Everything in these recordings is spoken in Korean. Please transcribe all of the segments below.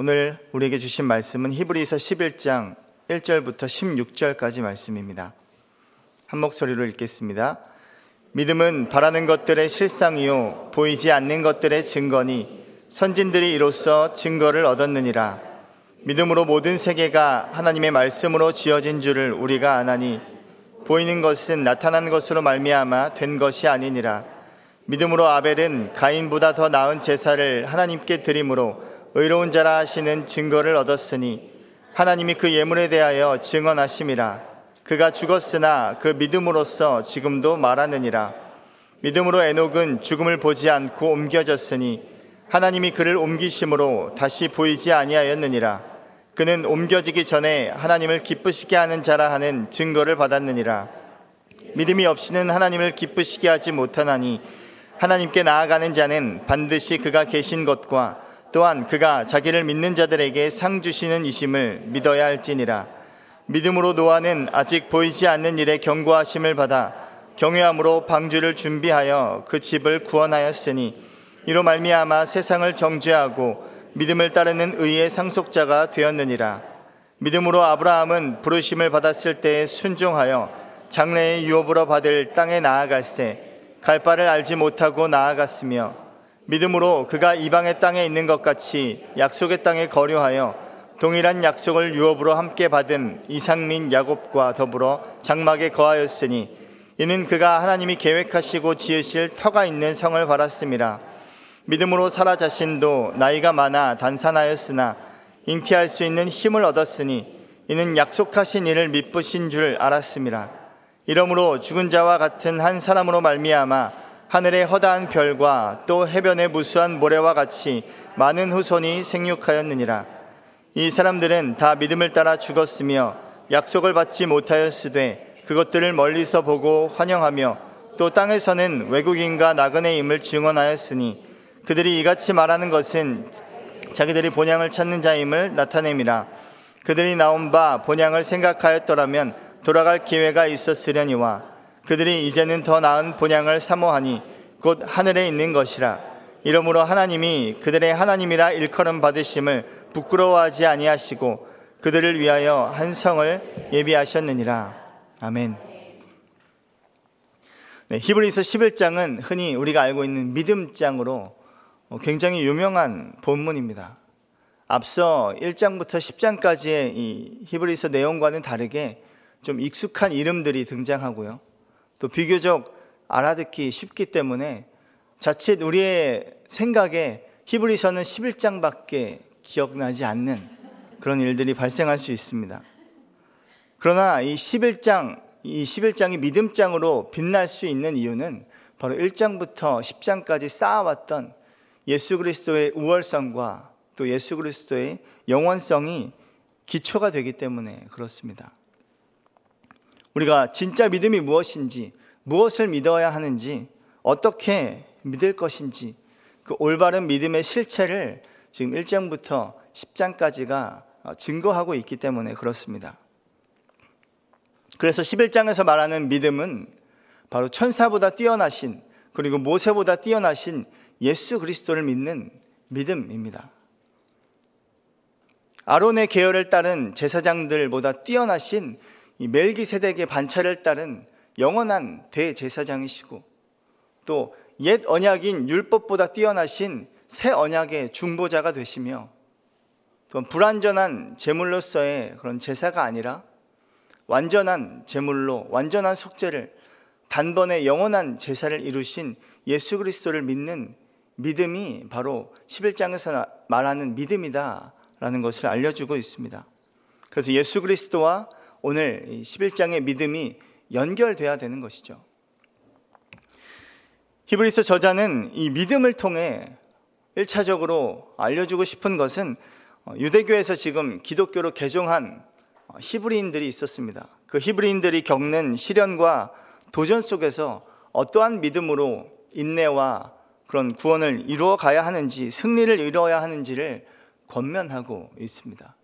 오늘 우리에게 주신 말씀은 히브리서 11장 1절부터 16절까지 말씀입니다. 한 목소리로 읽겠습니다. 믿음은 바라는 것들의 실상이요 보이지 않는 것들의 증거니 선진들이 이로써 증거를 얻었느니라. 믿음으로 모든 세계가 하나님의 말씀으로 지어진 줄을 우리가 아나니 보이는 것은 나타난 것으로 말미암아 된 것이 아니니라. 믿음으로 아벨은 가인보다 더 나은 제사를 하나님께 드림으로 의로운 자라 하시는 증거를 얻었으니 하나님이 그 예물에 대하여 증언하심이라. 그가 죽었으나 그 믿음으로써 지금도 말하느니라. 믿음으로 에녹은 죽음을 보지 않고 옮겨졌으니 하나님이 그를 옮기심으로 다시 보이지 아니하였느니라. 그는 옮겨지기 전에 하나님을 기쁘시게 하는 자라 하는 증거를 받았느니라. 믿음이 없이는 하나님을 기쁘시게 하지 못하나니 하나님께 나아가는 자는 반드시 그가 계신 것과 또한 그가 자기를 믿는 자들에게 상 주시는 이심을 믿어야 할지니라. 믿음으로 노아는 아직 보이지 않는 일에 경고하심을 받아 경외함으로 방주를 준비하여 그 집을 구원하였으니 이로 말미암아 세상을 정죄하고 믿음을 따르는 의의 상속자가 되었느니라. 믿음으로 아브라함은 부르심을 받았을 때에 순종하여 장래의 유업으로 받을 땅에 나아갈새 갈 바를 알지 못하고 나아갔으며 믿음으로 그가 이방의 땅에 있는 것 같이 약속의 땅에 거류하여 동일한 약속을 유업으로 함께 받은 이상민 야곱과 더불어 장막에 거하였으니 이는 그가 하나님이 계획하시고 지으실 터가 있는 성을 바랐습니다. 믿음으로 사라 자신도 나이가 많아 단산하였으나 잉태할 수 있는 힘을 얻었으니 이는 약속하신 이를 믿으신 줄 알았습니다. 이러므로 죽은 자와 같은 한 사람으로 말미암아 하늘의 허다한 별과 또 해변의 무수한 모래와 같이 많은 후손이 생육하였느니라. 이 사람들은 다 믿음을 따라 죽었으며 약속을 받지 못하였으되 그것들을 멀리서 보고 환영하며 또 땅에서는 외국인과 나그네임을 증언하였으니 그들이 이같이 말하는 것은 자기들이 본향을 찾는 자임을 나타냅니다. 그들이 나온 바 본향을 생각하였더라면 돌아갈 기회가 있었으려니와 그들이 이제는 더 나은 본향을 사모하니 곧 하늘에 있는 것이라. 이러므로 하나님이 그들의 하나님이라 일컬음 받으심을 부끄러워하지 아니하시고 그들을 위하여 한 성을 예비하셨느니라. 아멘. 네, 히브리서 11장은 흔히 우리가 알고 있는 믿음장으로 어, 굉장히 유명한 본문입니다. 앞서 1장부터 10장까지의 이 히브리서 내용과는 다르게 좀 익숙한 이름들이 등장하고요. 또 비교적 알아듣기 쉽기 때문에 자칫 우리의 생각에 히브리서는 11장밖에 기억나지 않는 그런 일들이 발생할 수 있습니다. 그러나 이 11장, 이 11장이 믿음장으로 빛날 수 있는 이유는 바로 1장부터 10장까지 쌓아왔던 예수 그리스도의 우월성과 또 예수 그리스도의 영원성이 기초가 되기 때문에 그렇습니다. 우리가 진짜 믿음이 무엇인지, 무엇을 믿어야 하는지, 어떻게 믿을 것인지, 그 올바른 믿음의 실체를 지금 1장부터 10장까지가 증거하고 있기 때문에 그렇습니다. 그래서 11장에서 말하는 믿음은 바로 천사보다 뛰어나신 그리고 모세보다 뛰어나신 예수 그리스도를 믿는 믿음입니다. 아론의 계열을 따른 제사장들보다 뛰어나신 멜기세덱의 반차를 따른 영원한 대제사장이시고 또 옛 언약인 율법보다 뛰어나신 새 언약의 중보자가 되시며 또 불완전한 제물로서의 그런 제사가 아니라 완전한 제물로 완전한 속죄를 단번에 영원한 제사를 이루신 예수 그리스도를 믿는 믿음이 바로 11장에서 말하는 믿음이다라는 것을 알려주고 있습니다. 그래서 예수 그리스도와 오늘 11장의 믿음이 연결돼야 되는 것이죠. 히브리서 저자는 이 믿음을 통해 1차적으로 알려주고 싶은 것은 어, 유대교에서 지금 기독교로 개종한 어, 히브리인들이 있었습니다. 그 히브리인들이 겪는 시련과 도전 속에서 어떠한 믿음으로 인내와 그런 구원을 이루어 가야 하는지, 승리를 이루어야 하는지를 권면하고 있습니다.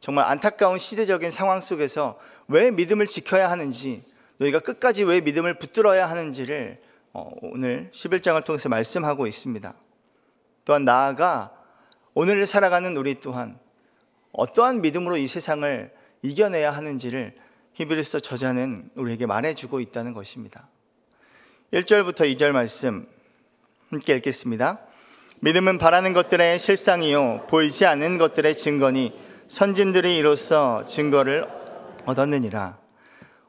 정말 안타까운 시대적인 상황 속에서 왜 믿음을 지켜야 하는지, 너희가 끝까지 왜 믿음을 붙들어야 하는지를 어, 오늘 11장을 통해서 말씀하고 있습니다. 또한 나아가 오늘을 살아가는 우리 또한 어떠한 믿음으로 이 세상을 이겨내야 하는지를 히브리서 저자는 우리에게 말해주고 있다는 것입니다. 1절부터 2절 말씀 함께 읽겠습니다. 믿음은 바라는 것들의 실상이요 보이지 않는 것들의 증거니 선진들이 이로써 증거를 얻었느니라.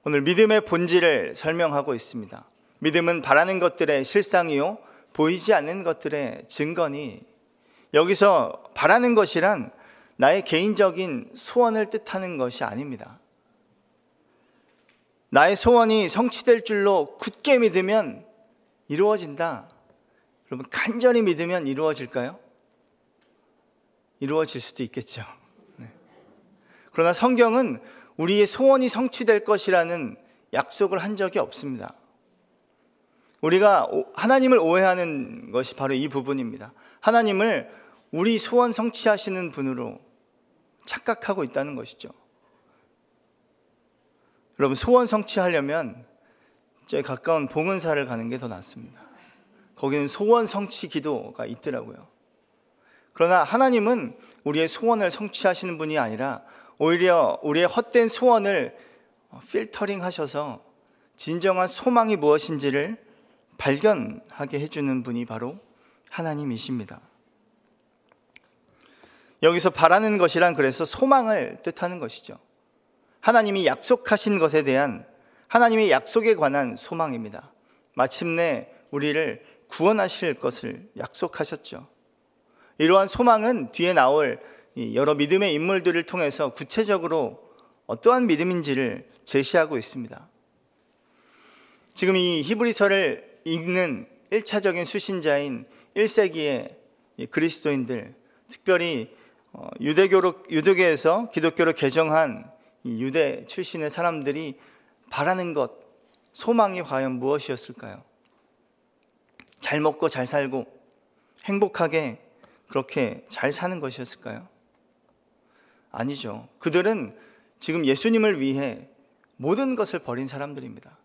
오늘 믿음의 본질을 설명하고 있습니다. 믿음은 바라는 것들의 실상이요 보이지 않는 것들의 증거니 여기서 바라는 것이란 나의 개인적인 소원을 뜻하는 것이 아닙니다. 나의 소원이 성취될 줄로 굳게 믿으면 이루어진다. 여러분, 간절히 믿으면 이루어질까요? 이루어질 수도 있겠죠. 네. 그러나 성경은 우리의 소원이 성취될 것이라는 약속을 한 적이 없습니다. 우리가 하나님을 오해하는 것이 바로 이 부분입니다. 하나님을 우리 소원 성취하시는 분으로 착각하고 있다는 것이죠. 여러분, 소원 성취하려면 저 가까운 봉은사를 가는 게 더 낫습니다. 거기는 소원 성취 기도가 있더라고요. 그러나 하나님은 우리의 소원을 성취하시는 분이 아니라 오히려 우리의 헛된 소원을 필터링 하셔서 진정한 소망이 무엇인지를 발견하게 해주는 분이 바로 하나님이십니다. 여기서 바라는 것이란 그래서 소망을 뜻하는 것이죠. 하나님이 약속하신 것에 대한 하나님의 약속에 관한 소망입니다. 마침내 우리를 구원하실 것을 약속하셨죠. 이러한 소망은 뒤에 나올 여러 믿음의 인물들을 통해서 구체적으로 어떠한 믿음인지를 제시하고 있습니다. 지금 이 히브리서를 읽는 1차적인 수신자인 1세기의 그리스도인들, 특별히 어, 유대교로, 유대교에서 기독교로 개정한 유대 출신의 사람들이 바라는 것, 소망이 과연 무엇이었을까요? 잘 먹고 잘 살고 행복하게 그렇게 잘 사는 것이었을까요? 아니죠. 그들은 지금 예수님을 위해 모든 것을 버린 사람들입니다.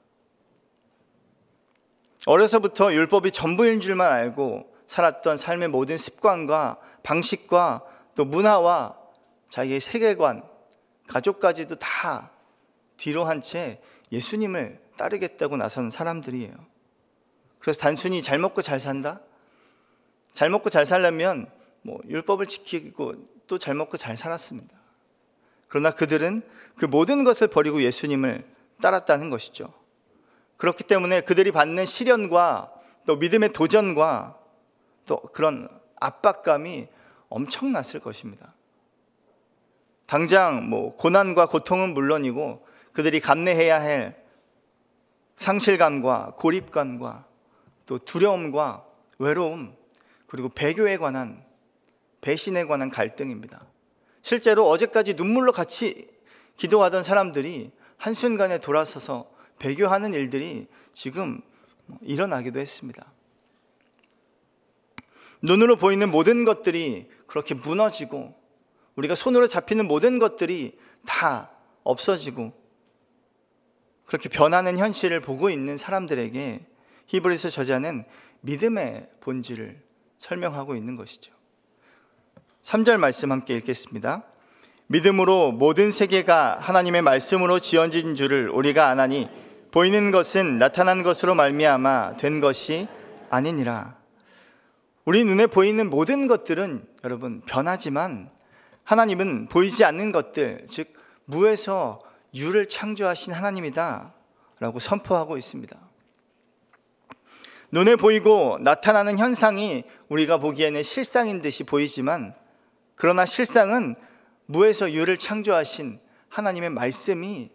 어려서부터 율법이 전부인 줄만 알고 살았던 삶의 모든 습관과 방식과 또 문화와 자기의 세계관, 가족까지도 다 뒤로 한 채 예수님을 따르겠다고 나선 사람들이에요. 그래서 단순히 잘 먹고 잘 산다? 잘 먹고 잘 살려면 뭐 율법을 지키고 또 잘 먹고 잘 살았습니다. 그러나 그들은 그 모든 것을 버리고 예수님을 따랐다는 것이죠. 그렇기 때문에 그들이 받는 시련과 또 믿음의 도전과 또 그런 압박감이 엄청났을 것입니다. 당장 뭐 고난과 고통은 물론이고 그들이 감내해야 할 상실감과 고립감과 또 두려움과 외로움 그리고 배교에 관한 배신에 관한 갈등입니다. 실제로 어제까지 눈물로 같이 기도하던 사람들이 한순간에 돌아서서 배교하는 일들이 지금 일어나기도 했습니다. 눈으로 보이는 모든 것들이 그렇게 무너지고 우리가 손으로 잡히는 모든 것들이 다 없어지고 그렇게 변하는 현실을 보고 있는 사람들에게 히브리서 저자는 믿음의 본질을 설명하고 있는 것이죠. 3절 말씀 함께 읽겠습니다. 믿음으로 모든 세계가 하나님의 말씀으로 지어진 줄을 우리가 아나니 보이는 것은 나타난 것으로 말미암아 된 것이 아니니라. 우리 눈에 보이는 모든 것들은 여러분 변하지만 하나님은 보이지 않는 것들, 즉 무에서 유를 창조하신 하나님이다 라고 선포하고 있습니다. 눈에 보이고 나타나는 현상이 우리가 보기에는 실상인 듯이 보이지만 그러나 실상은 무에서 유를 창조하신 하나님의 말씀이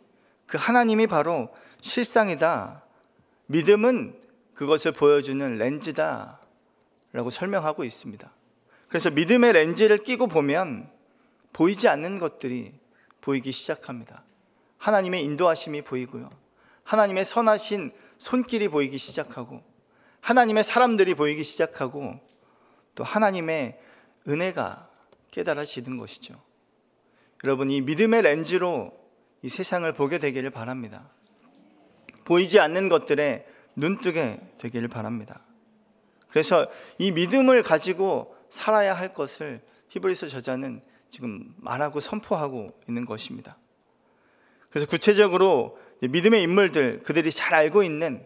그 하나님이 바로 실상이다. 믿음은 그것을 보여주는 렌즈다. 라고 설명하고 있습니다. 그래서 믿음의 렌즈를 끼고 보면 보이지 않는 것들이 보이기 시작합니다. 하나님의 인도하심이 보이고요. 하나님의 선하신 손길이 보이기 시작하고 하나님의 사람들이 보이기 시작하고 또 하나님의 은혜가 깨달아지는 것이죠. 여러분, 이 믿음의 렌즈로 이 세상을 보게 되기를 바랍니다. 보이지 않는 것들에 눈뜨게 되기를 바랍니다. 그래서 이 믿음을 가지고 살아야 할 것을 히브리서 저자는 지금 말하고 선포하고 있는 것입니다. 그래서 구체적으로 믿음의 인물들, 그들이 잘 알고 있는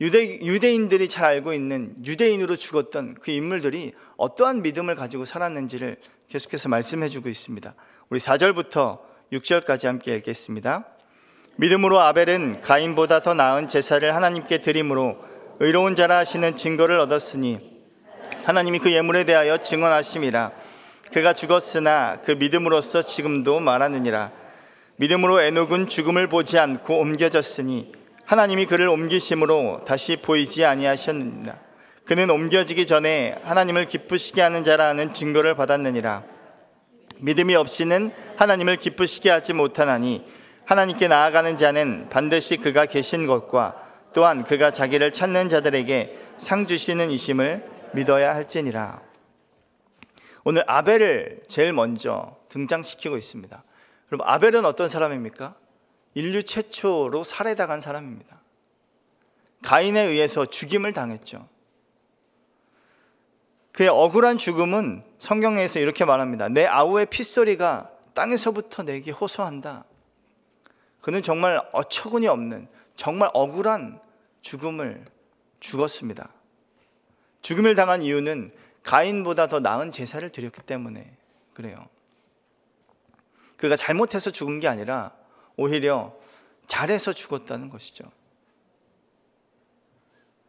유대, 유대인들이 잘 알고 있는 유대인으로 죽었던 그 인물들이 어떠한 믿음을 가지고 살았는지를 계속해서 말씀해 주고 있습니다. 우리 4절부터 6절까지 함께 읽겠습니다. 믿음으로 아벨은 가인보다 더 나은 제사를 하나님께 드림으로 의로운 자라 하시는 증거를 얻었으니 하나님이 그 예물에 대하여 증언하심이라 그가 죽었으나 그 믿음으로써 지금도 말하느니라 믿음으로 에녹은 죽음을 보지 않고 옮겨졌으니 하나님이 그를 옮기심으로 다시 보이지 아니하셨느니라 그는 옮겨지기 전에 하나님을 기쁘시게 하는 자라는 증거를 받았느니라 믿음이 없이는 하나님을 기쁘시게 하지 못하나니 하나님께 나아가는 자는 반드시 그가 계신 것과 또한 그가 자기를 찾는 자들에게 상 주시는 이심을 믿어야 할지니라. 오늘 아벨을 제일 먼저 등장시키고 있습니다. 여러분 아벨은 어떤 사람입니까? 인류 최초로 살해당한 사람입니다. 가인에 의해서 죽임을 당했죠. 그의 억울한 죽음은 성경에서 이렇게 말합니다. 내 아우의 핏소리가 땅에서부터 내게 호소한다. 그는 정말 어처구니 없는 정말 억울한 죽음을 죽었습니다. 죽음을 당한 이유는 가인보다 더 나은 제사를 드렸기 때문에 그래요. 그가 잘못해서 죽은 게 아니라 오히려 잘해서 죽었다는 것이죠.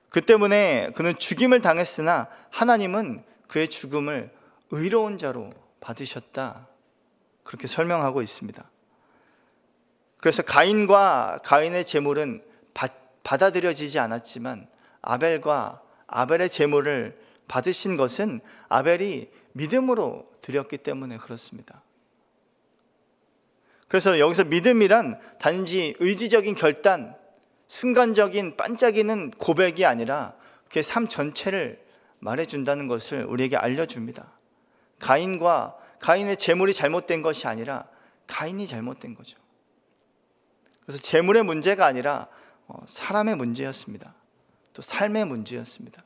그 때문에 그는 죽임을 당했으나 하나님은 그의 죽음을 의로운 자로 받으셨다. 그렇게 설명하고 있습니다. 그래서 가인과 가인의 제물은 받아들여지지 않았지만 아벨과 아벨의 제물을 받으신 것은 아벨이 믿음으로 드렸기 때문에 그렇습니다. 그래서 여기서 믿음이란 단지 의지적인 결단, 순간적인 반짝이는 고백이 아니라 그의 삶 전체를 말해준다는 것을 우리에게 알려줍니다. 가인과 가인의 재물이 잘못된 것이 아니라 가인이 잘못된 거죠. 그래서 재물의 문제가 아니라 어, 사람의 문제였습니다. 또 삶의 문제였습니다.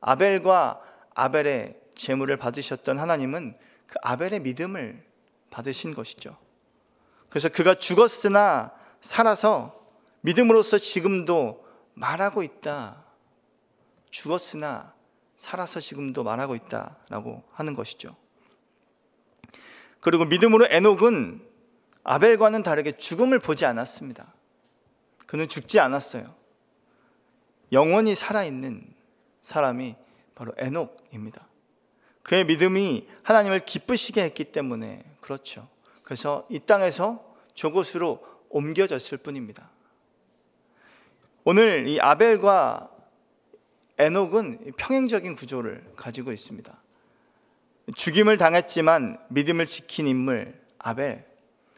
아벨과 아벨의 재물을 받으셨던 하나님은 그 아벨의 믿음을 받으신 것이죠. 그래서 그가 죽었으나 살아서 믿음으로써 지금도 말하고 있다. 죽었으나 살아서 지금도 말하고 있다라고 하는 것이죠. 그리고 믿음으로 에녹은 아벨과는 다르게 죽음을 보지 않았습니다. 그는 죽지 않았어요. 영원히 살아있는 사람이 바로 에녹입니다. 그의 믿음이 하나님을 기쁘시게 했기 때문에 그렇죠. 그래서 이 땅에서 저곳으로 옮겨졌을 뿐입니다. 오늘 이 아벨과 에녹은 평행적인 구조를 가지고 있습니다. 죽임을 당했지만 믿음을 지킨 인물 아벨,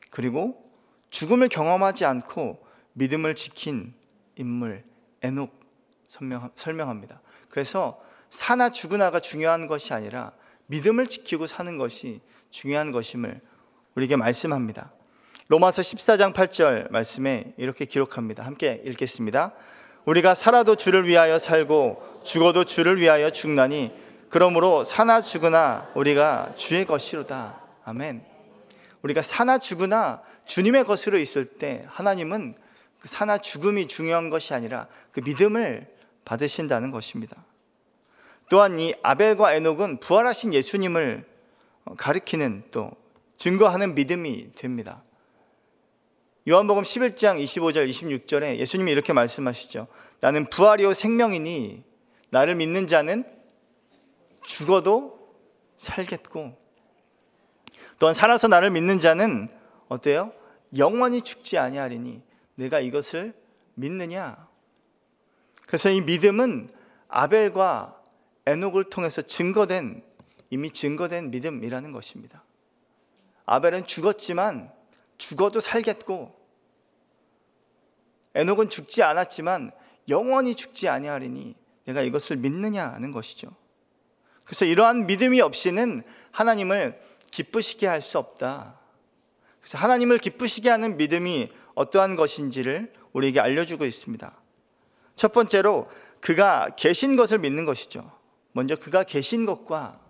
그리고 죽음을 경험하지 않고 믿음을 지킨 인물 에녹 설명 합니다. 그래서 사나 죽으나가 중요한 것이 아니라 믿음을 지키고 사는 것이 중요한 것임을 우리에게 말씀합니다. 로마서 14장 8절 말씀에 이렇게 기록합니다. 함께 읽겠습니다. 우리가 살아도 주를 위하여 살고 죽어도 주를 위하여 죽나니 그러므로 사나 죽으나 우리가 주의 것이로다. 아멘. 우리가 사나 죽으나 주님의 것으로 있을 때 하나님은 그 사나 죽음이 중요한 것이 아니라 그 믿음을 받으신다는 것입니다. 또한 이 아벨과 에녹은 부활하신 예수님을 가리키는 또 증거하는 믿음이 됩니다. 요한복음 11장 25절 26절에 예수님이 이렇게 말씀하시죠. 나는 부활이요 생명이니 나를 믿는 자는 죽어도 살겠고 또한 살아서 나를 믿는 자는 어때요? 영원히 죽지 아니하리니 내가 이것을 믿느냐? 그래서 이 믿음은 아벨과 에녹을 통해서 증거된 이미 증거된 믿음이라는 것입니다. 아벨은 죽었지만 죽어도 살겠고 에녹은 죽지 않았지만 영원히 죽지 아니하리니 내가 이것을 믿느냐는 것이죠. 그래서 이러한 믿음이 없이는 하나님을 기쁘시게 할 수 없다. 그래서 하나님을 기쁘시게 하는 믿음이 어떠한 것인지를 우리에게 알려주고 있습니다. 첫 번째로 그가 계신 것을 믿는 것이죠. 먼저 그가 계신 것과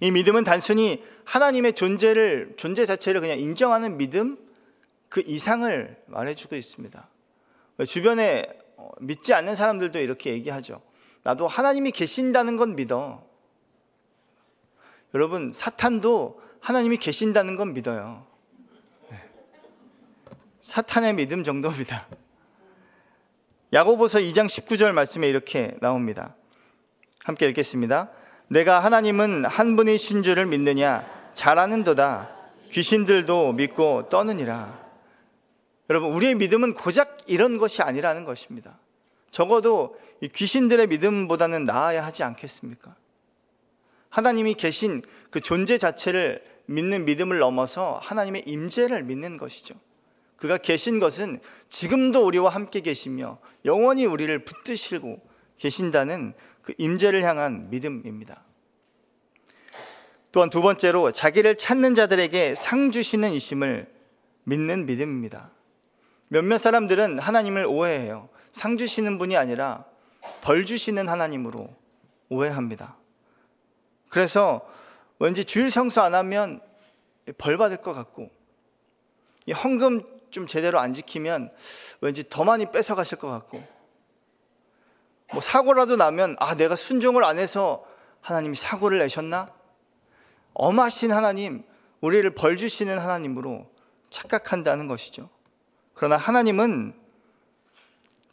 이 믿음은 단순히 하나님의 존재를 존재 자체를 그냥 인정하는 믿음 그 이상을 말해주고 있습니다. 주변에 어, 믿지 않는 사람들도 이렇게 얘기하죠. 나도 하나님이 계신다는 건 믿어. 여러분 사탄도 하나님이 계신다는 건 믿어요. 네. 사탄의 믿음 정도입니다. 야고보서 2장 19절 말씀에 이렇게 나옵니다. 함께 읽겠습니다. 내가 하나님은 한 분이신 줄을 믿느냐 잘하는도다 귀신들도 믿고 떠느니라. 여러분 우리의 믿음은 고작 이런 것이 아니라는 것입니다. 적어도 귀신들의 믿음보다는 나아야 하지 않겠습니까? 하나님이 계신 그 존재 자체를 믿는 믿음을 넘어서 하나님의 임재를 믿는 것이죠. 그가 계신 것은 지금도 우리와 함께 계시며 영원히 우리를 붙드시고 계신다는 그 임재를 향한 믿음입니다. 또한 두 번째로 자기를 찾는 자들에게 상 주시는 이심을 믿는 믿음입니다. 몇몇 사람들은 하나님을 오해해요. 상 주시는 분이 아니라 벌 주시는 하나님으로 오해합니다. 그래서 왠지 주일 성수 안 하면 벌 받을 것 같고 헌금 좀 제대로 안 지키면 왠지 더 많이 뺏어 가실 것 같고 뭐 사고라도 나면 아 내가 순종을 안 해서 하나님이 사고를 내셨나? 엄하신 하나님, 우리를 벌 주시는 하나님으로 착각한다는 것이죠. 그러나 하나님은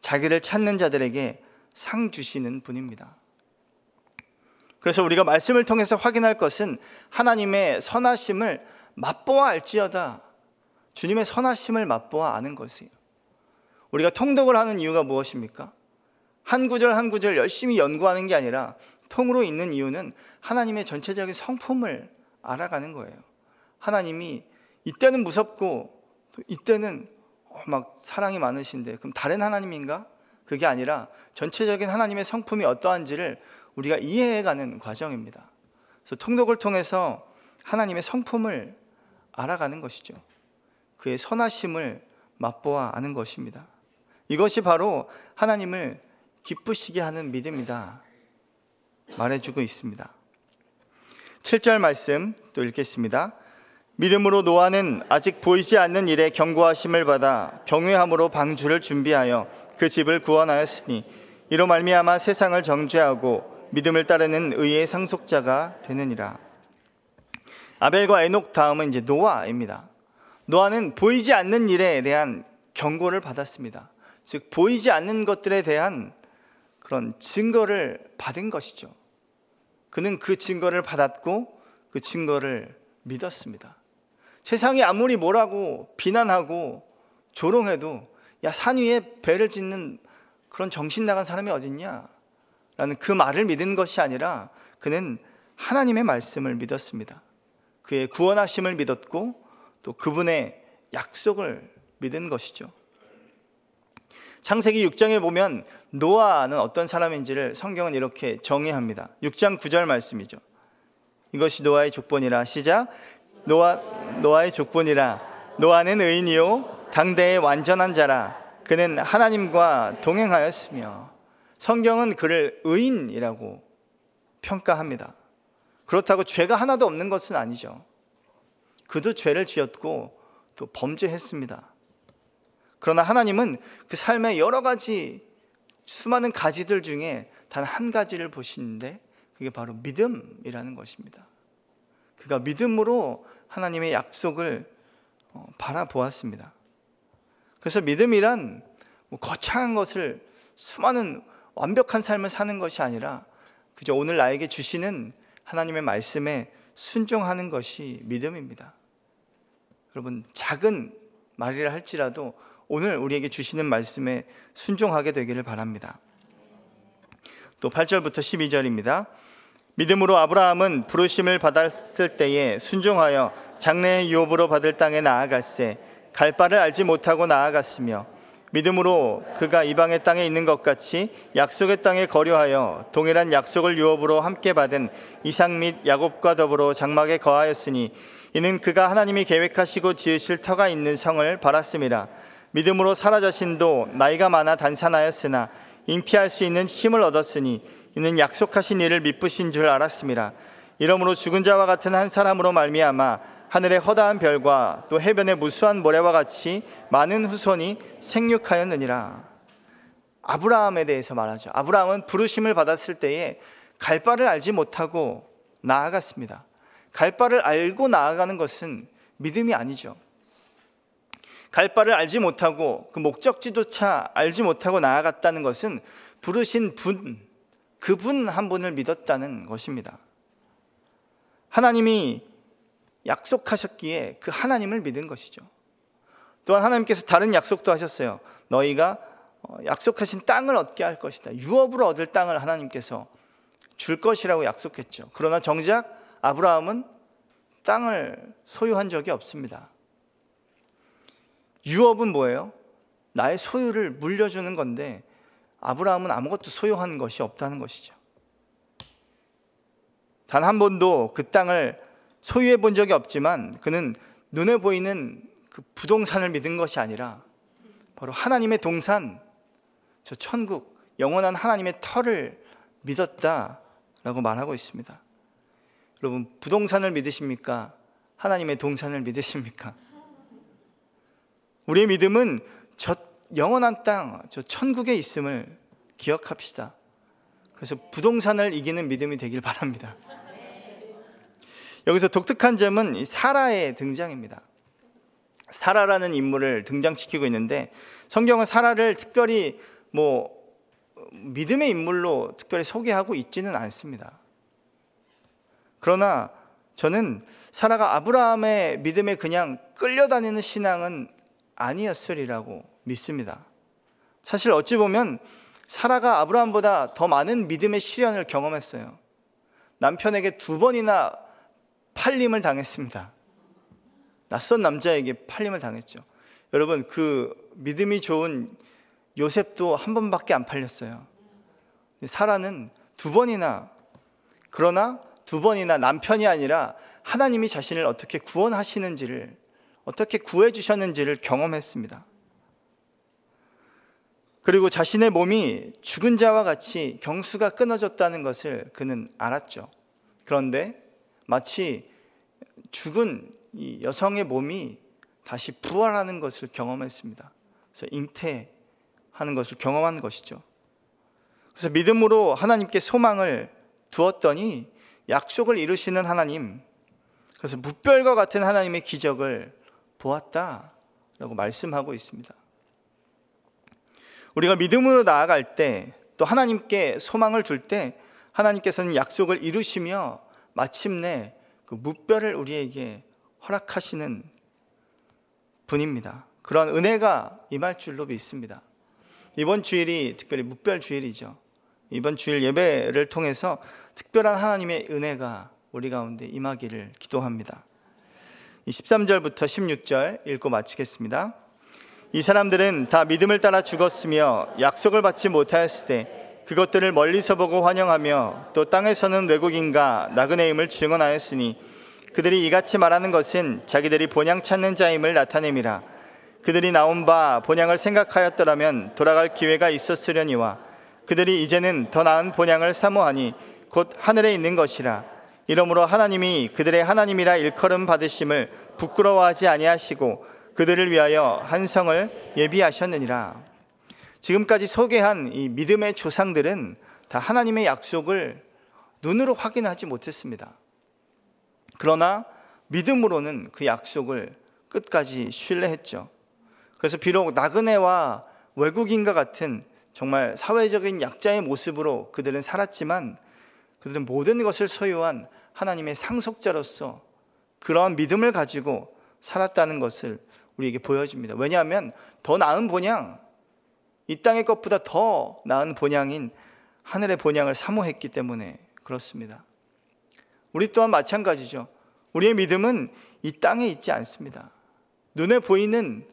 자기를 찾는 자들에게 상 주시는 분입니다. 그래서 우리가 말씀을 통해서 확인할 것은 하나님의 선하심을 맛보아 알지어다. 주님의 선하심을 맛보아 아는 것이에요. 우리가 통독을 하는 이유가 무엇입니까? 한 구절 한 구절 열심히 연구하는 게 아니라 통으로 있는 이유는 하나님의 전체적인 성품을 알아가는 거예요. 하나님이 이때는 무섭고 이때는 막 사랑이 많으신데 그럼 다른 하나님인가? 그게 아니라 전체적인 하나님의 성품이 어떠한지를 우리가 이해해가는 과정입니다. 그래서 통독을 통해서 하나님의 성품을 알아가는 것이죠. 그의 선하심을 맛보아 아는 것입니다. 이것이 바로 하나님을 기쁘시게 하는 믿음이다. 말해주고 있습니다. 7절 말씀 또 읽겠습니다. 믿음으로 노아는 아직 보이지 않는 일에 경고하심을 받아 경외함으로 방주를 준비하여 그 집을 구원하였으니 이로 말미암아 세상을 정죄하고 믿음을 따르는 의의 상속자가 되느니라. 아벨과 에녹 다음은 이제 노아입니다. 노아는 보이지 않는 일에 대한 경고를 받았습니다. 즉 보이지 않는 것들에 대한 그런 증거를 받은 것이죠. 그는 그 증거를 받았고 그 증거를 믿었습니다. 세상이 아무리 뭐라고 비난하고 조롱해도 야 산 위에 배를 짓는 그런 정신 나간 사람이 어딨냐? 라는 그 말을 믿은 것이 아니라 그는 하나님의 말씀을 믿었습니다. 그의 구원하심을 믿었고 또 그분의 약속을 믿은 것이죠. 창세기 6장에 보면 노아는 어떤 사람인지를 성경은 이렇게 정의합니다. 6장 9절 말씀이죠. 이것이 노아의 족본이라 시작 노아 노아의 족본이라 노아는 의인이요 당대의 완전한 자라 그는 하나님과 동행하였으며 성경은 그를 의인이라고 평가합니다. 그렇다고 죄가 하나도 없는 것은 아니죠. 그도 죄를 지었고 또 범죄했습니다. 그러나 하나님은 그 삶의 여러 가지 수많은 가지들 중에 단 한 가지를 보시는데 그게 바로 믿음이라는 것입니다. 그가 믿음으로 하나님의 약속을 어, 바라보았습니다. 그래서 믿음이란 뭐 거창한 것을 수많은 완벽한 삶을 사는 것이 아니라 그저 오늘 나에게 주시는 하나님의 말씀에 순종하는 것이 믿음입니다. 여러분, 작은 말이라 할지라도 오늘 우리에게 주시는 말씀에 순종하게 되기를 바랍니다. 또 8절부터 12절입니다. 믿음으로 아브라함은 부르심을 받았을 때에 순종하여 장래의 유업으로 받을 땅에 나아갈새 갈 바를 알지 못하고 나아갔으며 믿음으로 그가 이방의 땅에 있는 것 같이 약속의 땅에 거류하여 동일한 약속을 유업으로 함께 받은 이삭 및 야곱과 더불어 장막에 거하였으니 이는 그가 하나님이 계획하시고 지으실 터가 있는 성을 바랐습니다. 믿음으로 사라 자신도 나이가 많아 단산하였으나 잉피할 수 있는 힘을 얻었으니 이는 약속하신 일을 믿으신 줄 알았습니다. 이러므로 죽은 자와 같은 한 사람으로 말미암아 하늘의 허다한 별과 또 해변의 무수한 모래와 같이 많은 후손이 생육하였느니라. 아브라함에 대해서 말하죠. 아브라함은 부르심을 받았을 때에 갈 바를 알지 못하고 나아갔습니다. 갈 바를 알고 나아가는 것은 믿음이 아니죠. 갈 바를 알지 못하고 그 목적지조차 알지 못하고 나아갔다는 것은 부르신 분, 그분 한 분을 믿었다는 것입니다. 하나님이 약속하셨기에 그 하나님을 믿은 것이죠. 또한 하나님께서 다른 약속도 하셨어요. 너희가 어, 약속하신 땅을 얻게 할 것이다. 유업으로 얻을 땅을 하나님께서 줄 것이라고 약속했죠. 그러나 정작 아브라함은 땅을 소유한 적이 없습니다. 유업은 뭐예요? 나의 소유를 물려주는 건데 아브라함은 아무것도 소유한 것이 없다는 것이죠. 단 한 번도 그 땅을 소유해 본 적이 없지만 그는 눈에 보이는 그 부동산을 믿은 것이 아니라 바로 하나님의 동산, 저 천국, 영원한 하나님의 터를 믿었다라고 말하고 있습니다. 여러분, 부동산을 믿으십니까? 하나님의 동산을 믿으십니까? 우리의 믿음은 저 영원한 땅, 저 천국에 있음을 기억합시다. 그래서 부동산을 이기는 믿음이 되길 바랍니다. 여기서 독특한 점은 사라의 등장입니다. 사라라는 인물을 등장시키고 있는데 성경은 사라를 특별히 뭐 믿음의 인물로 특별히 소개하고 있지는 않습니다. 그러나 저는 사라가 아브라함의 믿음에 그냥 끌려다니는 신앙은 아니었으리라고 믿습니다. 사실 어찌 보면 사라가 아브라함보다 더 많은 믿음의 시련을 경험했어요. 남편에게 두 번이나 팔림을 당했습니다. 낯선 남자에게 팔림을 당했죠. 여러분, 그 믿음이 좋은 요셉도 한 번밖에 안 팔렸어요. 사라는 두 번이나, 그러나 두 번이나 남편이 아니라 하나님이 자신을 어떻게 구원하시는지를 어떻게 구해 주셨는지를 경험했습니다. 그리고 자신의 몸이 죽은 자와 같이 경수가 끊어졌다는 것을 그는 알았죠. 그런데 마치 죽은 이 여성의 몸이 다시 부활하는 것을 경험했습니다. 그래서 잉태하는 것을 경험한 것이죠. 그래서 믿음으로 하나님께 소망을 두었더니 약속을 이루시는 하나님, 그래서 무별과 같은 하나님의 기적을 보았다 라고 말씀하고 있습니다. 우리가 믿음으로 나아갈 때 또 하나님께 소망을 둘때 하나님께서는 약속을 이루시며 마침내 그 무별을 우리에게 허락하시는 분입니다. 그런 은혜가 임할 줄로 믿습니다. 이번 주일이 특별히 무별 주일이죠. 이번 주일 예배를 통해서 특별한 하나님의 은혜가 우리 가운데 임하기를 기도합니다. 13절부터 16절 읽고 마치겠습니다. 이 사람들은 다 믿음을 따라 죽었으며 약속을 받지 못하였을 때 그것들을 멀리서 보고 환영하며 또 땅에서는 외국인과 나그네임을 증언하였으니 그들이 이같이 말하는 것은 자기들이 본향 찾는 자임을 나타냄이라 그들이 나온 바 본향을 생각하였더라면 돌아갈 기회가 있었으려니와 그들이 이제는 더 나은 본향을 사모하니 곧 하늘에 있는 것이라 이러므로 하나님이 그들의 하나님이라 일컬음 받으심을 부끄러워하지 아니하시고 그들을 위하여 한 성을 예비하셨느니라. 지금까지 소개한 이 믿음의 조상들은 다 하나님의 약속을 눈으로 확인하지 못했습니다. 그러나 믿음으로는 그 약속을 끝까지 신뢰했죠. 그래서 비록 나그네와 외국인과 같은 정말 사회적인 약자의 모습으로 그들은 살았지만 그들은 모든 것을 소유한 하나님의 상속자로서 그러한 믿음을 가지고 살았다는 것을 우리에게 보여줍니다. 왜냐하면 더 나은 본향, 이 땅의 것보다 더 나은 본향인 하늘의 본향을 사모했기 때문에 그렇습니다. 우리 또한 마찬가지죠. 우리의 믿음은 이 땅에 있지 않습니다. 눈에 보이는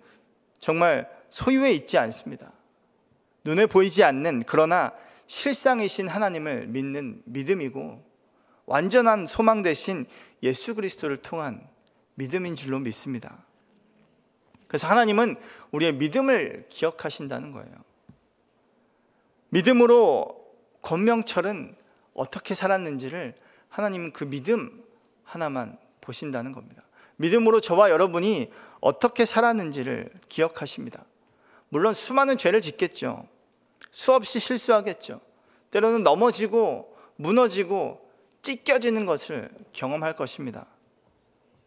정말 소유에 있지 않습니다. 눈에 보이지 않는 그러나 실상이신 하나님을 믿는 믿음이고 완전한 소망 대신 예수 그리스도를 통한 믿음인 줄로 믿습니다. 그래서 하나님은 우리의 믿음을 기억하신다는 거예요. 믿음으로 권명철은 어떻게 살았는지를 하나님은 그 믿음 하나만 보신다는 겁니다. 믿음으로 저와 여러분이 어떻게 살았는지를 기억하십니다. 물론 수많은 죄를 짓겠죠. 수없이 실수하겠죠. 때로는 넘어지고 무너지고 찢겨지는 것을 경험할 것입니다.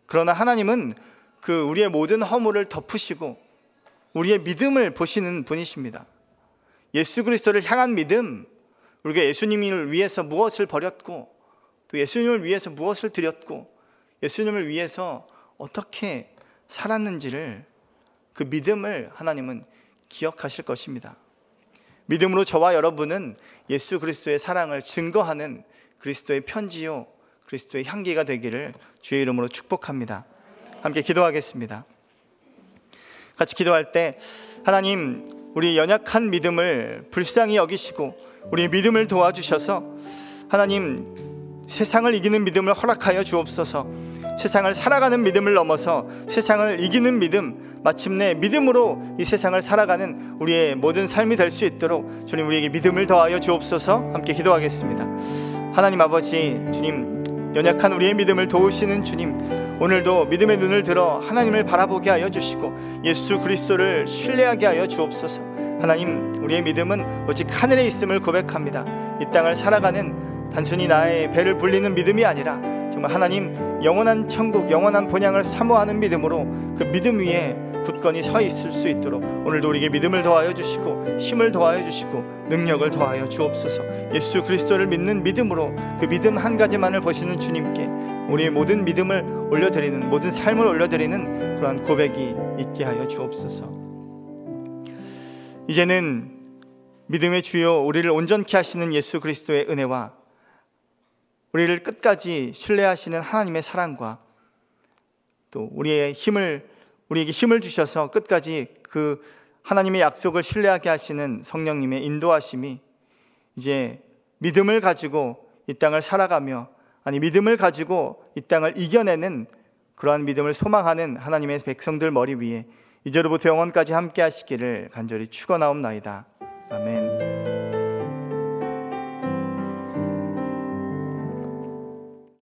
그러나 하나님은 그 우리의 모든 허물을 덮으시고 우리의 믿음을 보시는 분이십니다. 예수 그리스도를 향한 믿음, 우리가 예수님을 위해서 무엇을 버렸고 또 예수님을 위해서 무엇을 드렸고 예수님을 위해서 어떻게 살았는지를 그 믿음을 하나님은 기억하실 것입니다. 믿음으로 저와 여러분은 예수 그리스도의 사랑을 증거하는 그리스도의 편지요, 그리스도의 향기가 되기를 주의 이름으로 축복합니다. 함께 기도하겠습니다. 같이 기도할 때 하나님 우리 연약한 믿음을 불쌍히 여기시고 우리 믿음을 도와주셔서 하나님 세상을 이기는 믿음을 허락하여 주옵소서. 세상을 살아가는 믿음을 넘어서 세상을 이기는 믿음, 마침내 믿음으로 이 세상을 살아가는 우리의 모든 삶이 될 수 있도록 주님 우리에게 믿음을 더하여 주옵소서. 함께 기도하겠습니다. 하나님 아버지, 주님 연약한 우리의 믿음을 도우시는 주님, 오늘도 믿음의 눈을 들어 하나님을 바라보게 하여 주시고 예수 그리스도를 신뢰하게 하여 주옵소서. 하나님, 우리의 믿음은 오직 하늘에 있음을 고백합니다. 이 땅을 살아가는 단순히 나의 배를 불리는 믿음이 아니라 하나님 영원한 천국, 영원한 본향을 사모하는 믿음으로 그 믿음 위에 굳건히 서 있을 수 있도록 오늘도 우리에게 믿음을 더하여 주시고 힘을 더하여 주시고 능력을 더하여 주옵소서. 예수 그리스도를 믿는 믿음으로 그 믿음 한 가지만을 보시는 주님께 우리의 모든 믿음을 올려드리는 모든 삶을 올려드리는 그러한 고백이 있게 하여 주옵소서. 이제는 믿음의 주요 우리를 온전케 하시는 예수 그리스도의 은혜와 우리를 끝까지 신뢰하시는 하나님의 사랑과 또 우리의 힘을 우리에게 힘을 주셔서 끝까지 그 하나님의 약속을 신뢰하게 하시는 성령님의 인도하심이 이제 믿음을 가지고 이 땅을 살아가며 아니 믿음을 가지고 이 땅을 이겨내는 그러한 믿음을 소망하는 하나님의 백성들 머리 위에 이제로부터 영원까지 함께 하시기를 간절히 축원하옵나이다. 아멘.